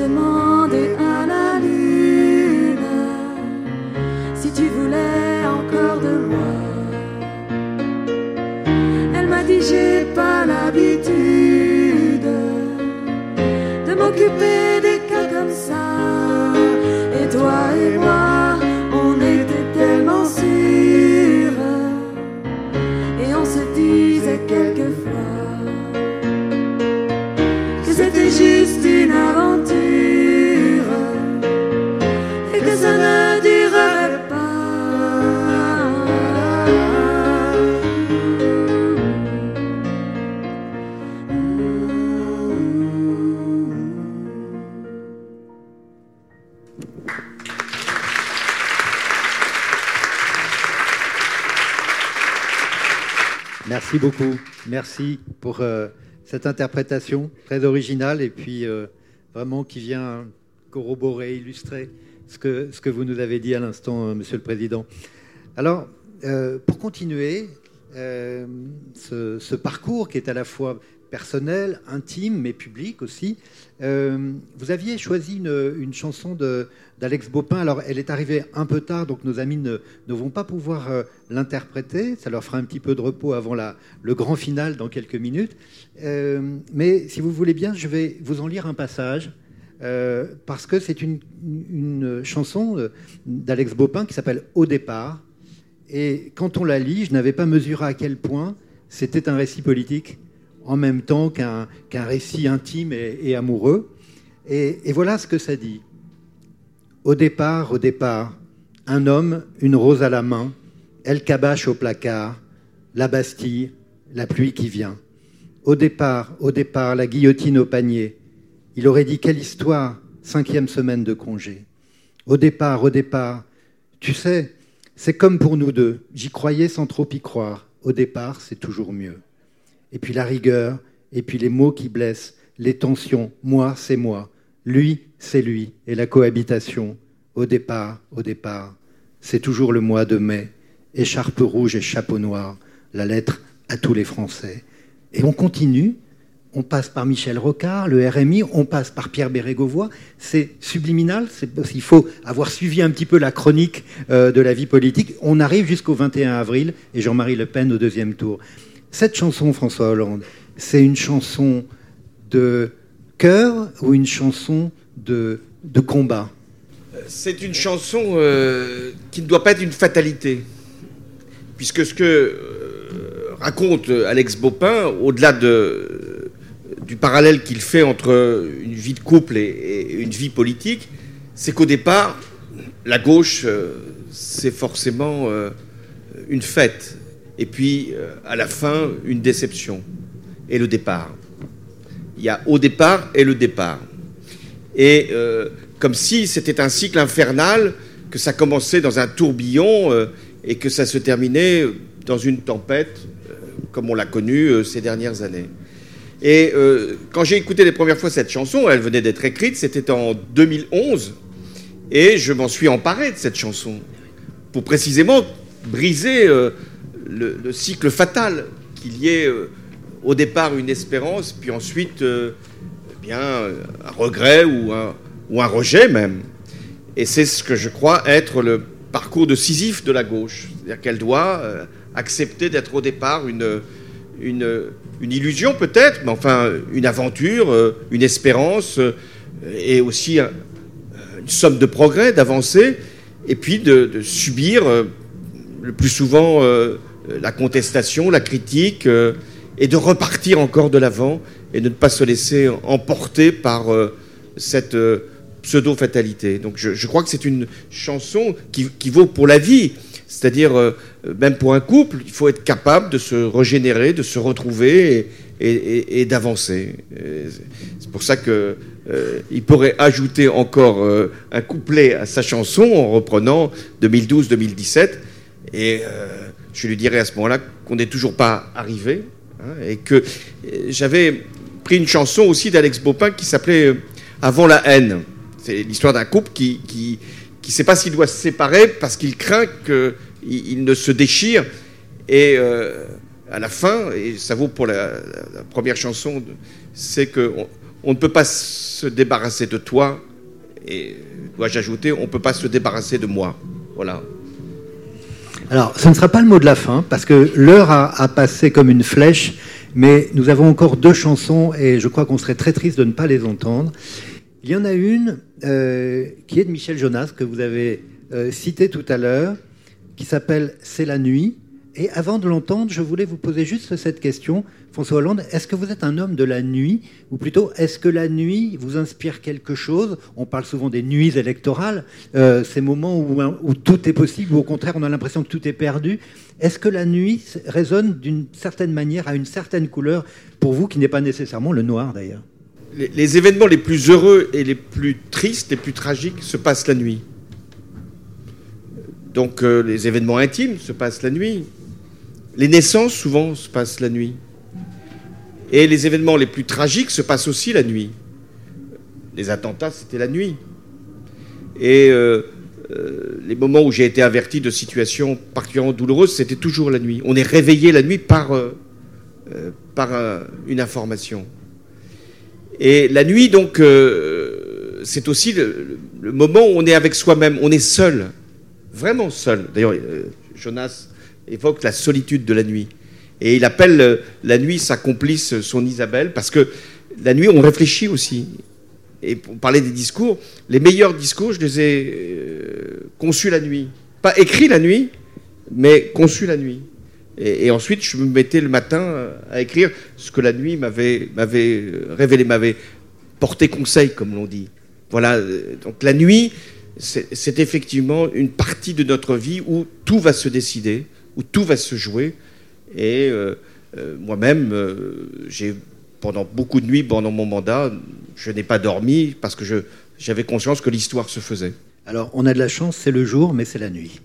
J'ai demandé beaucoup. Merci pour euh, cette interprétation très originale et puis euh, vraiment qui vient corroborer, illustrer ce que, vous nous avez dit à l'instant, euh, Monsieur le Président. Alors, pour continuer, ce, parcours qui est à la fois personnel, intime, mais public aussi. Euh, vous aviez choisi une, chanson d'Alex Bopin. Alors, elle est arrivée un peu tard, donc nos amis ne, vont pas pouvoir euh, l'interpréter. Ça leur fera un petit peu de repos avant le grand final dans quelques minutes. Euh, mais si vous voulez bien, je vais vous en lire un passage. parce que c'est une, une, chanson d'Alex Bopin qui s'appelle Au départ. Et quand on la lit, je n'avais pas mesuré à quel point c'était un récit politique en même temps qu'un récit intime et, amoureux. Et, voilà ce que ça dit. Au départ, au départ, un homme, une rose à la main, elle cabache au placard, la Bastille, la pluie qui vient. Au départ, au départ, la guillotine au panier. Il aurait dit quelle histoire, cinquième semaine de congé. Au départ, au départ, tu sais, c'est comme pour nous deux. J'y croyais sans trop y croire. Au départ, c'est toujours mieux. Et puis la rigueur, et puis les mots qui blessent, les tensions, moi, c'est moi, lui, c'est lui, et la cohabitation, au départ, au départ, c'est toujours le mois de mai, écharpe rouge et chapeau noir, la lettre à tous les Français. Et on continue, on passe par Michel Rocard, le RMI, on passe par Pierre Bérégovoy. C'est subliminal, il faut avoir suivi un petit peu la chronique euh, de la vie politique. On arrive jusqu'au 21 avril et Jean-Marie Le Pen au deuxième tour. Cette chanson, François Hollande, c'est une chanson de cœur ou une chanson de, de combat? C'est une chanson euh, qui ne doit pas être une fatalité. Puisque ce que euh, raconte Alex Bopin, au-delà de, du parallèle qu'il fait entre une vie de couple et, une vie politique, c'est qu'au départ, la gauche, euh, c'est forcément une fête. Et puis, à la fin, une déception. Et le départ. Il y a au départ et le départ. Et euh, comme si c'était un cycle infernal, que ça commençait dans un tourbillon euh, et que ça se terminait dans une tempête, euh, comme on l'a connu ces dernières années. Et quand j'ai écouté les premières fois cette chanson, elle venait d'être écrite, c'était en 2011, et je m'en suis emparé de cette chanson, pour précisément briser le, le, cycle fatal qu'il y ait au départ une espérance, puis ensuite euh, eh bien, un regret ou un, ou un rejet même. Et c'est ce que je crois être le parcours de Sisyphe de la gauche. C'est-à-dire qu'elle doit euh, accepter d'être au départ une, une, une illusion peut-être, mais enfin une aventure, euh, une espérance, et aussi une somme de progrès, d'avancer, et puis de subir le plus souvent la contestation, la critique et de repartir encore de l'avant et de ne pas se laisser emporter par euh, cette euh, pseudo-fatalité. Donc je, crois que c'est une chanson qui, vaut pour la vie. C'est-à-dire, euh, même pour un couple, il faut être capable de se régénérer, de se retrouver et, d'avancer. C'est pour ça que il pourrait ajouter encore un couplet à sa chanson en reprenant 2012-2017. Et je lui dirais à ce moment-là qu'on n'est toujours pas arrivé, Hein, et que euh, j'avais pris une chanson aussi d'Alex Bopin qui s'appelait euh, Avant la haine. C'est l'histoire d'un couple qui qui qui sait pas s'il doit se séparer parce qu'il craint qu'il il ne se déchire. Et euh, à la fin et ça vaut pour la, première chanson c'est que on, ne peut pas se débarrasser de toi et dois-je ajouter on ne peut pas se débarrasser de moi. Voilà alors, ce ne sera pas le mot de la fin, parce que l'heure a, passé comme une flèche, mais nous avons encore deux chansons, et je crois qu'on serait très triste de ne pas les entendre. Il y en a une euh, qui est de Michel Jonas, que vous avez euh, cité tout à l'heure, qui s'appelle C'est la nuit. Et avant de l'entendre, je voulais vous poser juste cette question, François Hollande. Est-ce que vous êtes un homme de la nuit? Ou plutôt, est-ce que la nuit vous inspire quelque chose? On parle souvent des nuits électorales, euh, ces moments où, tout est possible, ou au contraire, on a l'impression que tout est perdu. Est-ce que la nuit résonne d'une certaine manière, à une certaine couleur, pour vous, qui n'est pas nécessairement le noir d'ailleurs? Les, événements les plus heureux et les plus tristes, les plus tragiques, se passent la nuit. Donc euh, les événements intimes se passent la nuit. Les naissances, souvent, se passent la nuit. Et les événements les plus tragiques se passent aussi la nuit. Les attentats, c'était la nuit. Et euh, euh, les moments où j'ai été averti de situations particulièrement douloureuses, c'était toujours la nuit. On est réveillé la nuit par, euh, par une information. Et la nuit, donc, c'est aussi le, le, moment où on est avec soi-même, on est seul, vraiment seul. D'ailleurs, Jonas évoque la solitude de la nuit. Et il appelle euh, la nuit sa complice, son Isabelle, parce que la nuit, on réfléchit aussi. Et pour parler des discours, les meilleurs discours, je les ai euh, conçus la nuit. Pas écrits la nuit, mais conçus la nuit. Et, ensuite, je me mettais le matin euh, à écrire ce que la nuit m'avait révélé, m'avait porté conseil, comme l'on dit. Voilà, donc la nuit, c'est effectivement une partie de notre vie où tout va se décider, où tout va se jouer. Et euh, euh, moi-même, euh, pendant beaucoup de nuits, pendant mon mandat, je n'ai pas dormi parce que j'avais conscience que l'histoire se faisait. Alors, on a de la chance, c'est le jour, mais c'est la nuit.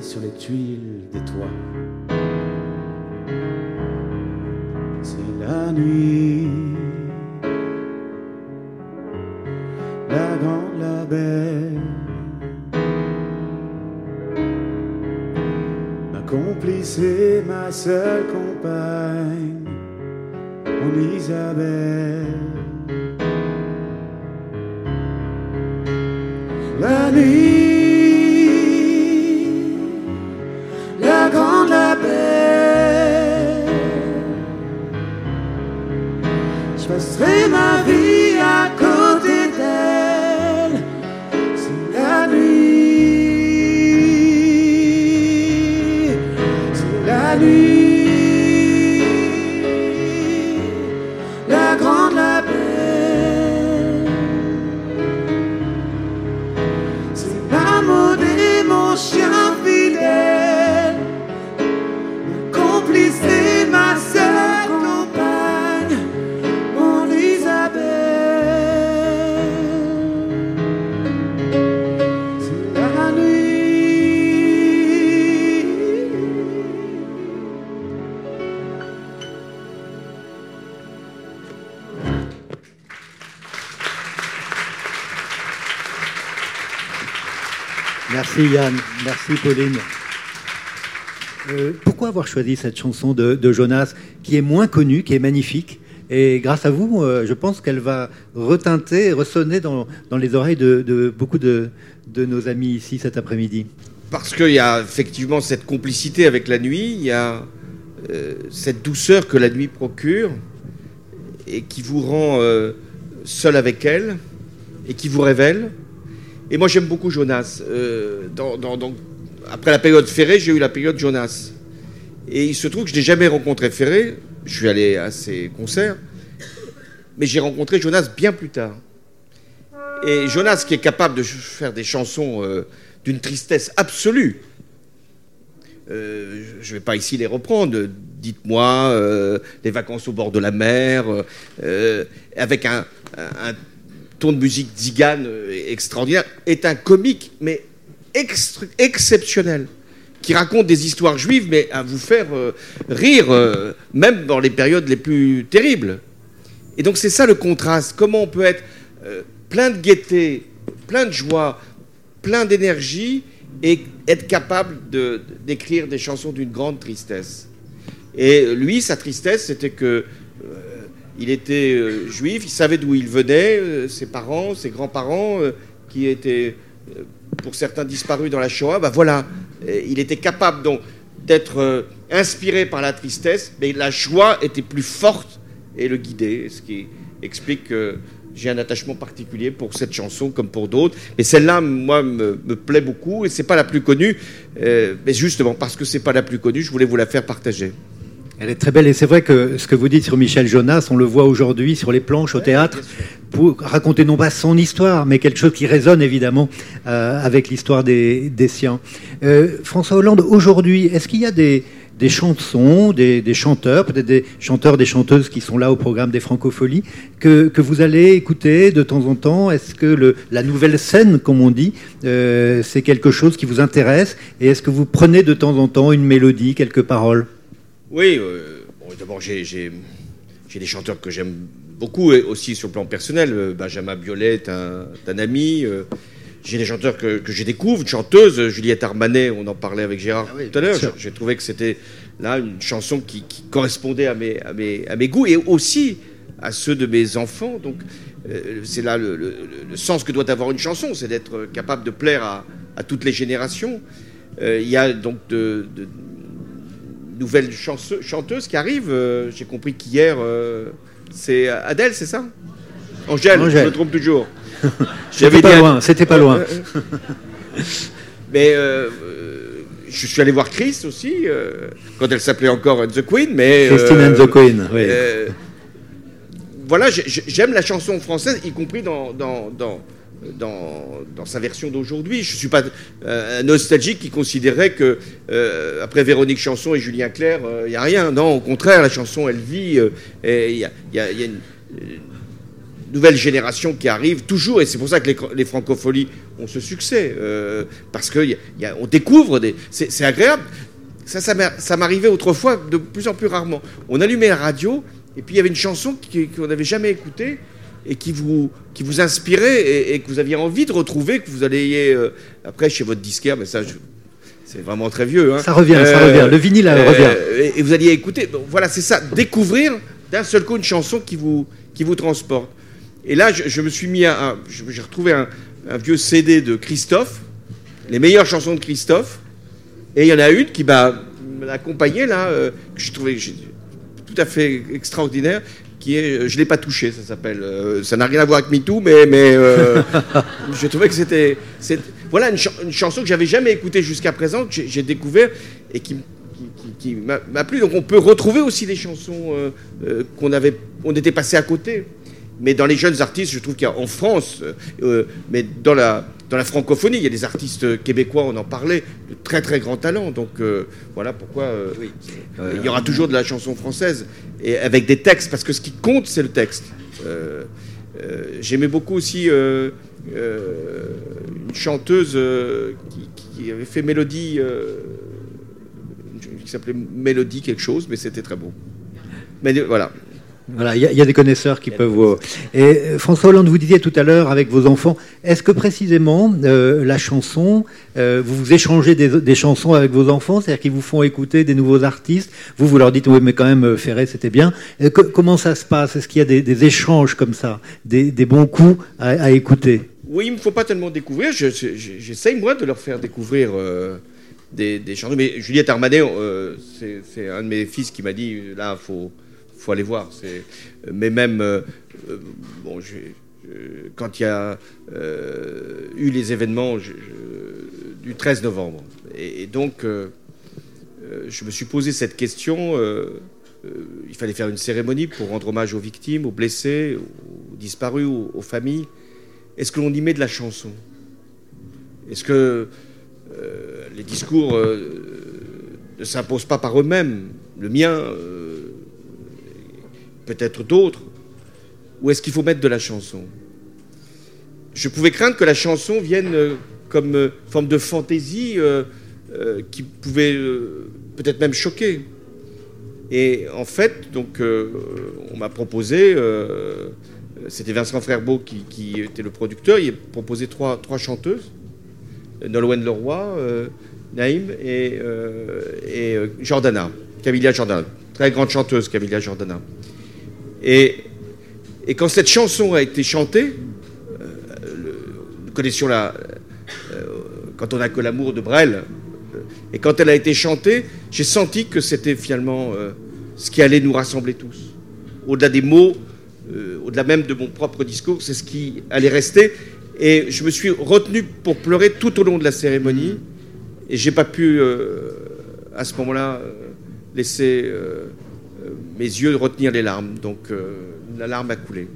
Sur les tuiles des toits. C'est la nuit, la grande, la belle. Ma ma seule la grande, Merci Yann, merci Pauline. Euh, pourquoi avoir choisi cette chanson de, Jonas qui est moins connue, qui est magnifique et grâce à vous, euh, je pense qu'elle va retinter, ressonner dans, dans les oreilles de, beaucoup de, de nos amis ici cet après-midi? Parce qu'il y a effectivement cette complicité avec la nuit, il y a euh, cette douceur que la nuit procure et qui vous rend seul avec elle et qui vous révèle. Et moi j'aime beaucoup Jonas. Euh, après la période Ferré, j'ai eu la période Jonas. Et il se trouve que je n'ai jamais rencontré Ferré. Je suis allé à ses concerts. Mais j'ai rencontré Jonas bien plus tard. Et Jonas qui est capable de faire des chansons euh, d'une tristesse absolue. Euh, je ne vais pas ici les reprendre. Dites-moi, euh, les vacances au bord de la mer, avec un ton de musique zigane euh, extraordinaire, est un comique, mais exceptionnel, qui raconte des histoires juives, mais à vous faire euh, rire, euh, même dans les périodes les plus terribles. Et donc c'est ça le contraste. Comment on peut être plein de gaieté, plein de joie, plein d'énergie et être capable d'écrire des chansons d'une grande tristesse. Et lui, sa tristesse, c'était que il était euh, juif, il savait d'où il venait, euh, ses parents, ses grands-parents, euh, qui étaient pour certains disparus dans la Shoah. Bah voilà, il était capable donc d'être inspiré par la tristesse, mais la joie était plus forte et le guidait, ce qui explique que j'ai un attachement particulier pour cette chanson comme pour d'autres. Et celle-là, moi, me, plaît beaucoup et c'est pas la plus connue, mais justement parce que c'est pas la plus connue, je voulais vous la faire partager. Elle est très belle. Et c'est vrai que ce que vous dites sur Michel Jonas, on le voit aujourd'hui sur les planches au théâtre. pour raconter non pas son histoire, mais quelque chose qui résonne évidemment euh, avec l'histoire des, des siens. Euh, François Hollande, aujourd'hui, est-ce qu'il y a des, des chansons, des, des chanteurs, peut-être des chanteurs, des chanteuses qui sont là au programme des Francopholies, que, que vous allez écouter de temps en temps? Est-ce que le, la nouvelle scène, comme on dit, euh, c'est quelque chose qui vous intéresse? Et est-ce que vous prenez de temps en temps une mélodie, quelques paroles? Oui, euh, bon, d'abord j'ai des chanteurs que j'aime beaucoup, et aussi sur le plan personnel. Euh, Benjamin Biolay est un, ami. euh, j'ai des chanteurs que, que je découvre, une chanteuse, Juliette Armanet, on en parlait avec Gérard Ah oui, tout à l'heure. J'ai trouvé que c'était là une chanson qui, qui correspondait à mes, à, mes, à mes goûts et aussi à ceux de mes enfants. Donc euh, c'est là le, le- le sens que doit avoir une chanson, c'est d'être capable de plaire à, à toutes les générations. Euh, Il y a donc de, de nouvelles chanse- chanteuses qui arrivent. Euh, J'ai compris qu'hier, euh, c'est Adèle, c'est ça? Angèle, Angèle. je me trompe toujours. J'avais pas loin, c'était pas loin. mais euh, euh, je suis allé voir Chris aussi, quand elle s'appelait encore The Queen. Mais, Christine and the Queen, oui. voilà, j'aime la chanson française, y compris dans, dans, dans dans, sa version d'aujourd'hui. Je ne suis pas un nostalgique qui considérait que après Véronique Chanson et Julien Clerc, il n'y a rien. Non, au contraire, la chanson, elle vit. Il y, a une, nouvelle génération qui arrive toujours, et c'est pour ça que les, les francopholies ont ce succès, euh, parce qu'on découvre des... C'est agréable. Ça, ça m'arrivait autrefois de plus en plus rarement. On allumait la radio, et puis il y avait une chanson qu'on n'avait jamais écoutée, et qui vous, qui vous inspirait, et, que vous aviez envie de retrouver, que vous alliez euh, après chez votre disquaire, mais ça... c'est vraiment très vieux. Hein. Ça revient, ça euh, revient. Le vinyle revient. Et, vous alliez écouter. voilà, c'est ça. Découvrir d'un seul coup une chanson qui vous, qui vous transporte. Et là, je, me suis mis à. J'ai retrouvé un, vieux CD de Christophe, les meilleures chansons de Christophe. Et il y en a une qui m'a accompagné, là, euh, que je trouvais tout à fait extraordinaire, qui est euh, Je ne l'ai pas touché, ça s'appelle. Euh, ça n'a rien à voir avec MeToo, mais, mais je trouvais que c'était. Voilà une, chanson que j'avais jamais écoutée jusqu'à présent, que j'ai découvert et qui, qui, m'a plu. Donc on peut retrouver aussi des chansons qu'on avait, on était passé à côté. Mais dans les jeunes artistes, je trouve qu'il y a en France, euh, euh, mais dans la, dans la francophonie, il y a des artistes québécois, on en parlait, de très très grands talents. Donc euh, voilà pourquoi il y aura toujours de la chanson française, et avec des textes, parce que ce qui compte, c'est le texte. J'aimais beaucoup aussi une chanteuse qui, avait fait Mélodie, qui s'appelait Mélodie quelque chose, mais c'était très beau. Mais voilà, voilà, il y, a des connaisseurs qui peuvent. Et euh, François Hollande, vous disiez tout à l'heure avec vos enfants, est-ce que précisément euh, la chanson, euh, vous vous échangez des, chansons avec vos enfants, c'est-à-dire qu'ils vous font écouter des nouveaux artistes, vous vous leur dites oui mais quand même Ferré c'était bien. comment ça se passe? Est-ce qu'il y a des, échanges comme ça, des, bons coups à, écouter? Oui, il ne faut pas tellement découvrir. J'essaye moi de leur faire découvrir. Des, chansons. Mais Juliette Armanet, c'est un de mes fils qui m'a dit là, il faut, faut aller voir. Mais même, euh, euh, quand il y a euh, eu les événements du 13 novembre, et, donc je me suis posé cette question. il fallait faire une cérémonie pour rendre hommage aux victimes, aux blessés, aux disparus, aux, familles. Est-ce que l'on y met de la chanson? Est-ce que les discours ne s'imposent pas par eux-mêmes? Le mien, peut-être d'autres, ou est-ce qu'il faut mettre de la chanson? Je pouvais craindre que la chanson vienne euh, comme euh, forme de fantaisie euh, qui pouvait peut-être même choquer. Et en fait, donc, on m'a proposé, c'était Vincent Frerbeau qui, était le producteur, il a proposé trois, trois chanteuses, Nolwenn Leroy, Naïm et, et Jordana, Camilla Jordana, très grande chanteuse Camilla Jordana. Et, quand cette chanson a été chantée, euh, nous connaissions la. Euh, quand on n'a que l'amour de Brel, euh, et quand elle a été chantée, j'ai senti que c'était finalement ce qui allait nous rassembler tous. Au-delà des mots, au-delà même de mon propre discours, c'est ce qui allait rester. Et je me suis retenu pour pleurer tout au long de la cérémonie. Et j'ai pas pu, à ce moment-là, laisser mes yeux retenir les larmes. Donc euh, la larme a coulé.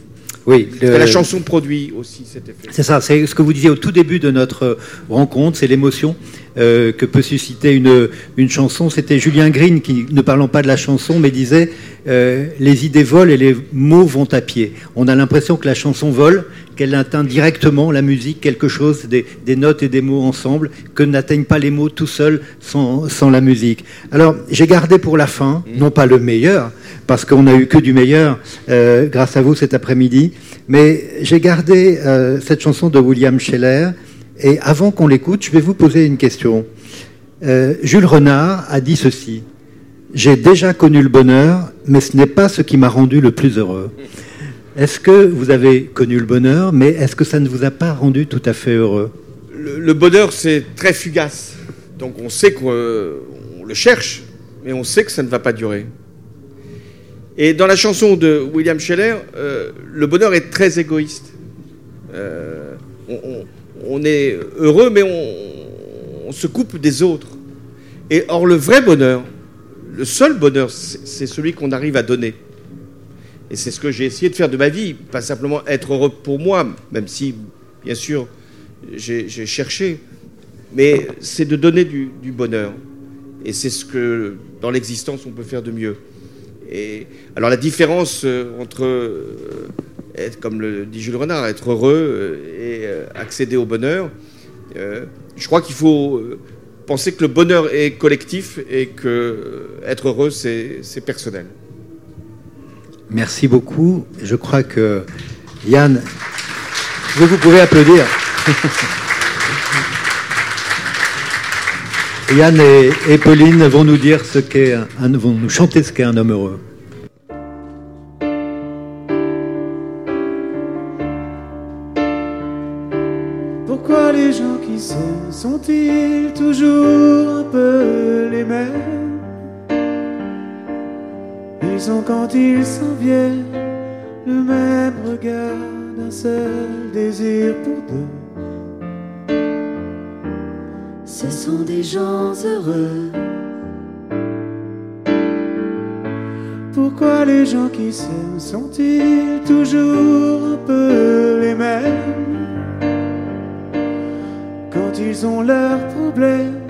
Oui, la chanson produit aussi cet effet. C'est ça, c'est ce que vous disiez au tout début de notre rencontre, c'est l'émotion euh, que peut susciter une, une chanson. C'était Julien Green qui, ne parlant pas de la chanson, mais disait euh, les idées volent et les mots vont à pied. On a l'impression que la chanson vole, qu'elle atteint directement la musique, quelque chose, des, des notes et des mots ensemble, que n'atteignent pas les mots tout seuls sans, sans la musique. Alors j'ai gardé pour la fin, non pas le meilleur, parce qu'on n'a eu que du meilleur euh, grâce à vous cet après-midi. Mais j'ai gardé euh, cette chanson de William Scheller. Et avant qu'on l'écoute, je vais vous poser une question. Euh, Jules Renard a dit ceci. J'ai déjà connu le bonheur, mais ce n'est pas ce qui m'a rendu le plus heureux. Est-ce que vous avez connu le bonheur, mais est-ce que ça ne vous a pas rendu tout à fait heureux? Le, bonheur, c'est très fugace. Donc on sait qu'on le cherche, mais on sait que ça ne va pas durer. Et dans la chanson de William Scheller, euh, le bonheur est très égoïste. on, est heureux, mais on, se coupe des autres. Et or, le vrai bonheur, le seul bonheur, c'est celui qu'on arrive à donner. Et c'est ce que j'ai essayé de faire de ma vie, pas simplement être heureux pour moi, même si, bien sûr, j'ai cherché, mais c'est de donner du, bonheur. Et c'est ce que, dans l'existence, on peut faire de mieux. Et alors la différence euh, entre euh, être, comme le dit Jules Renard, être heureux euh, et accéder au bonheur, je crois qu'il faut penser que le bonheur est collectif et que être heureux c'est personnel. Merci beaucoup. Je crois que Yann, vous pouvez applaudir. Yann et, Pauline vont nous dire ce qu'est un, vont nous chanter ce qu'est un homme heureux. Pourquoi les gens qui s'aiment sont-ils toujours un peu les mêmes? Ils ont quand ils s'en viennent le même regard d'un seul désir pour deux ce sont des gens heureux. Pourquoi les gens qui s'aiment sont-ils toujours un peu les mêmes? Quand ils ont leurs problèmes,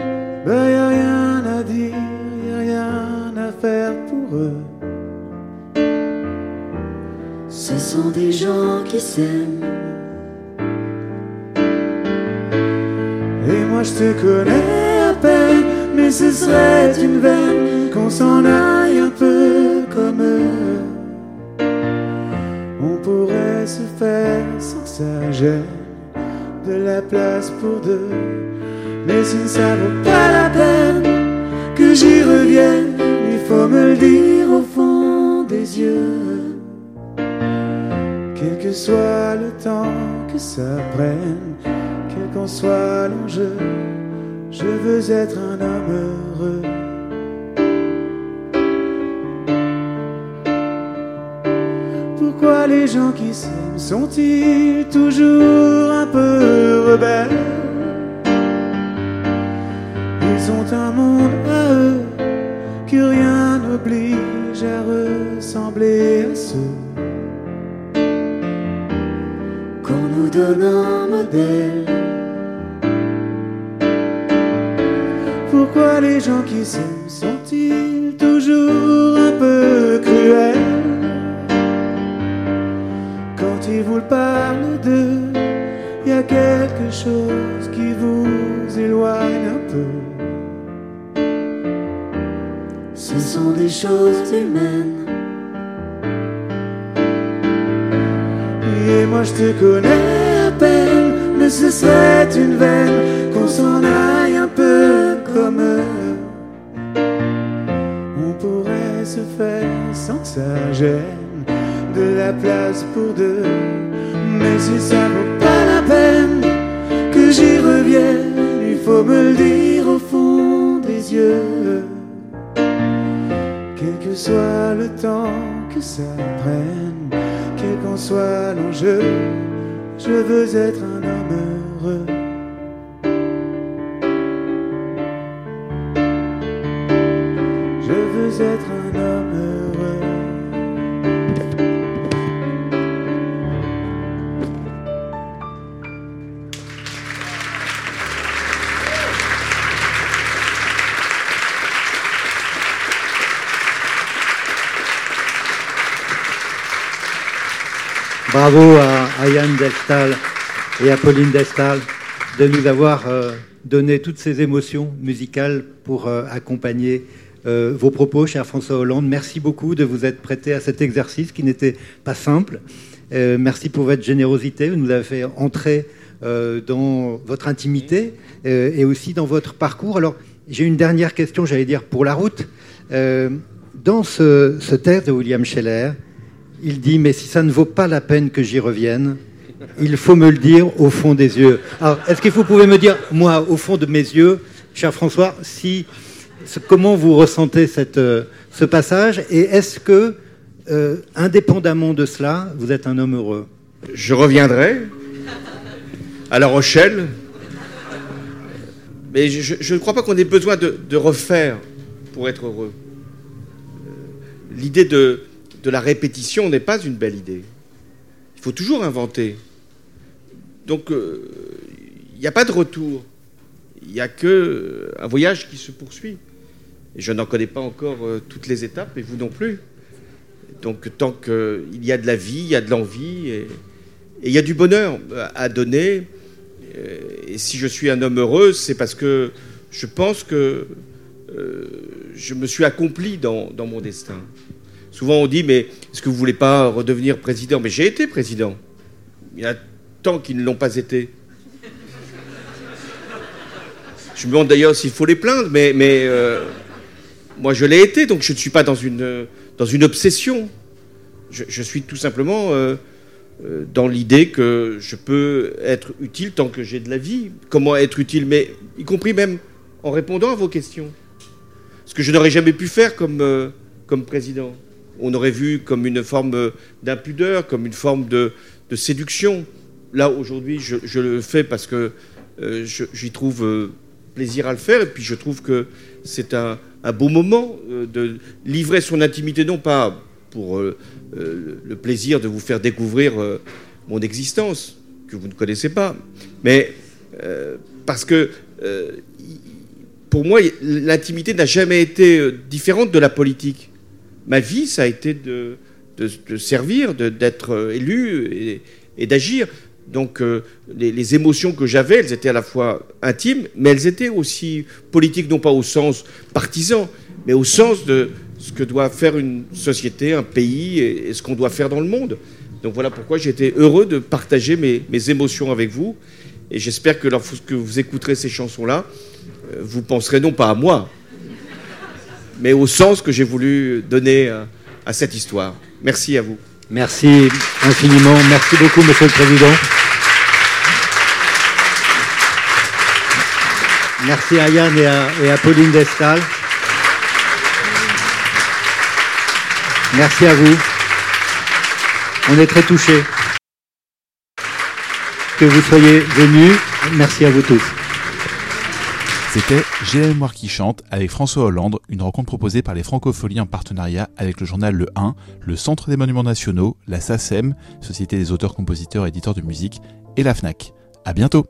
ben y a rien à dire, y a rien à faire pour eux. Ce sont des gens qui s'aiment. Moi je te connais à peine, mais ce serait une veine qu'on s'en aille un peu comme eux. On pourrait se faire sans que ça gêne de la place pour deux. Mais si ça vaut pas la peine que j'y revienne, il faut me le dire au fond des yeux. Quel que soit le temps que ça prenne qu'en soit l'enjeu, je veux être un homme heureux. Pourquoi les gens qui s'aiment sont-ils toujours un peu rebelles? Ils ont un monde à eux que rien n'oblige à ressembler à ceux qu'on nous donne un modèle. Gens qui s'aiment sont-ils toujours un peu cruels? Quand ils vous parlent d'eux, il y a quelque chose qui vous éloigne un peu. Ce sont des choses humaines. Bravo à, Yann Destal et à Pauline Destal de nous avoir euh, donné toutes ces émotions musicales pour euh, accompagner euh, vos propos, cher François Hollande. Merci beaucoup de vous être prêté à cet exercice qui n'était pas simple. Merci pour votre générosité. Vous nous avez fait entrer dans votre intimité et aussi dans votre parcours. Alors, j'ai une dernière question, j'allais dire, pour la route. dans ce, ce texte de William Scheller, il dit Mais si ça ne vaut pas la peine que j'y revienne, il faut me le dire au fond des yeux. Alors, est-ce que vous pouvez me dire, moi, au fond de mes yeux, cher François, comment vous ressentez euh, ce passage et est-ce que, euh, indépendamment de cela, vous êtes un homme heureux? Je reviendrai, à La Rochelle. Mais je ne crois pas qu'on ait besoin de, refaire pour être heureux. Euh, l'idée de, de la répétition n'est pas une belle idée. Il faut toujours inventer. Donc, euh, il n'y a pas de retour. Il n'y a que euh, un voyage qui se poursuit. Je n'en connais pas encore toutes les étapes, et vous non plus. Donc, tant qu'il y a de la vie, il y a de l'envie, et, il y a du bonheur à donner, euh, et si je suis un homme heureux, c'est parce que je pense que euh, je me suis accompli dans, mon destin. Souvent on dit, mais est-ce que vous voulez pas redevenir président? Mais j'ai été président. Il y a tant qui ne l'ont pas été. Je me demande d'ailleurs s'il faut les plaindre, mais, euh, moi je l'ai été, donc je ne suis pas dans une, obsession. Je, suis tout simplement euh, dans l'idée que je peux être utile tant que j'ai de la vie. Comment être utile, mais y compris même en répondant à vos questions. Ce que je n'aurais jamais pu faire euh, comme président. On aurait vu comme une forme d'impudeur, comme une forme de, séduction. Là, aujourd'hui, je, le fais parce que euh, j'y trouve plaisir à le faire, et puis je trouve que c'est un, beau moment de livrer son intimité, non pas pour euh, euh, le plaisir de vous faire découvrir euh, mon existence, que vous ne connaissez pas. Mais parce que pour moi, l'intimité n'a jamais été différente de la politique. Ma vie, ça a été de, servir, d'être élu et, d'agir. Donc les, les, émotions que j'avais, elles étaient à la fois intimes, mais elles étaient aussi politiques, non pas au sens partisan, mais au sens de, ce que doit faire une société, un pays et, ce qu'on doit faire dans le monde. Donc voilà pourquoi j'ai été heureux de partager mes, émotions avec vous. Et j'espère que lorsque vous écouterez ces chansons-là, euh, vous penserez non pas à moi, mais au sens que j'ai voulu donner à, à cette histoire. Merci à vous. Merci infiniment. Merci beaucoup, Monsieur le Président. Merci à Yann et à Pauline Destal. Merci à vous. On est très touchés que vous soyez venus. Merci à vous tous. C'était mémoire qui chante avec François Hollande, une rencontre proposée par les Francopholies en partenariat avec le journal Le 1, le Centre des Monuments Nationaux, la SACEM, Société des auteurs, compositeurs éditeurs de musique, et la FNAC. À bientôt!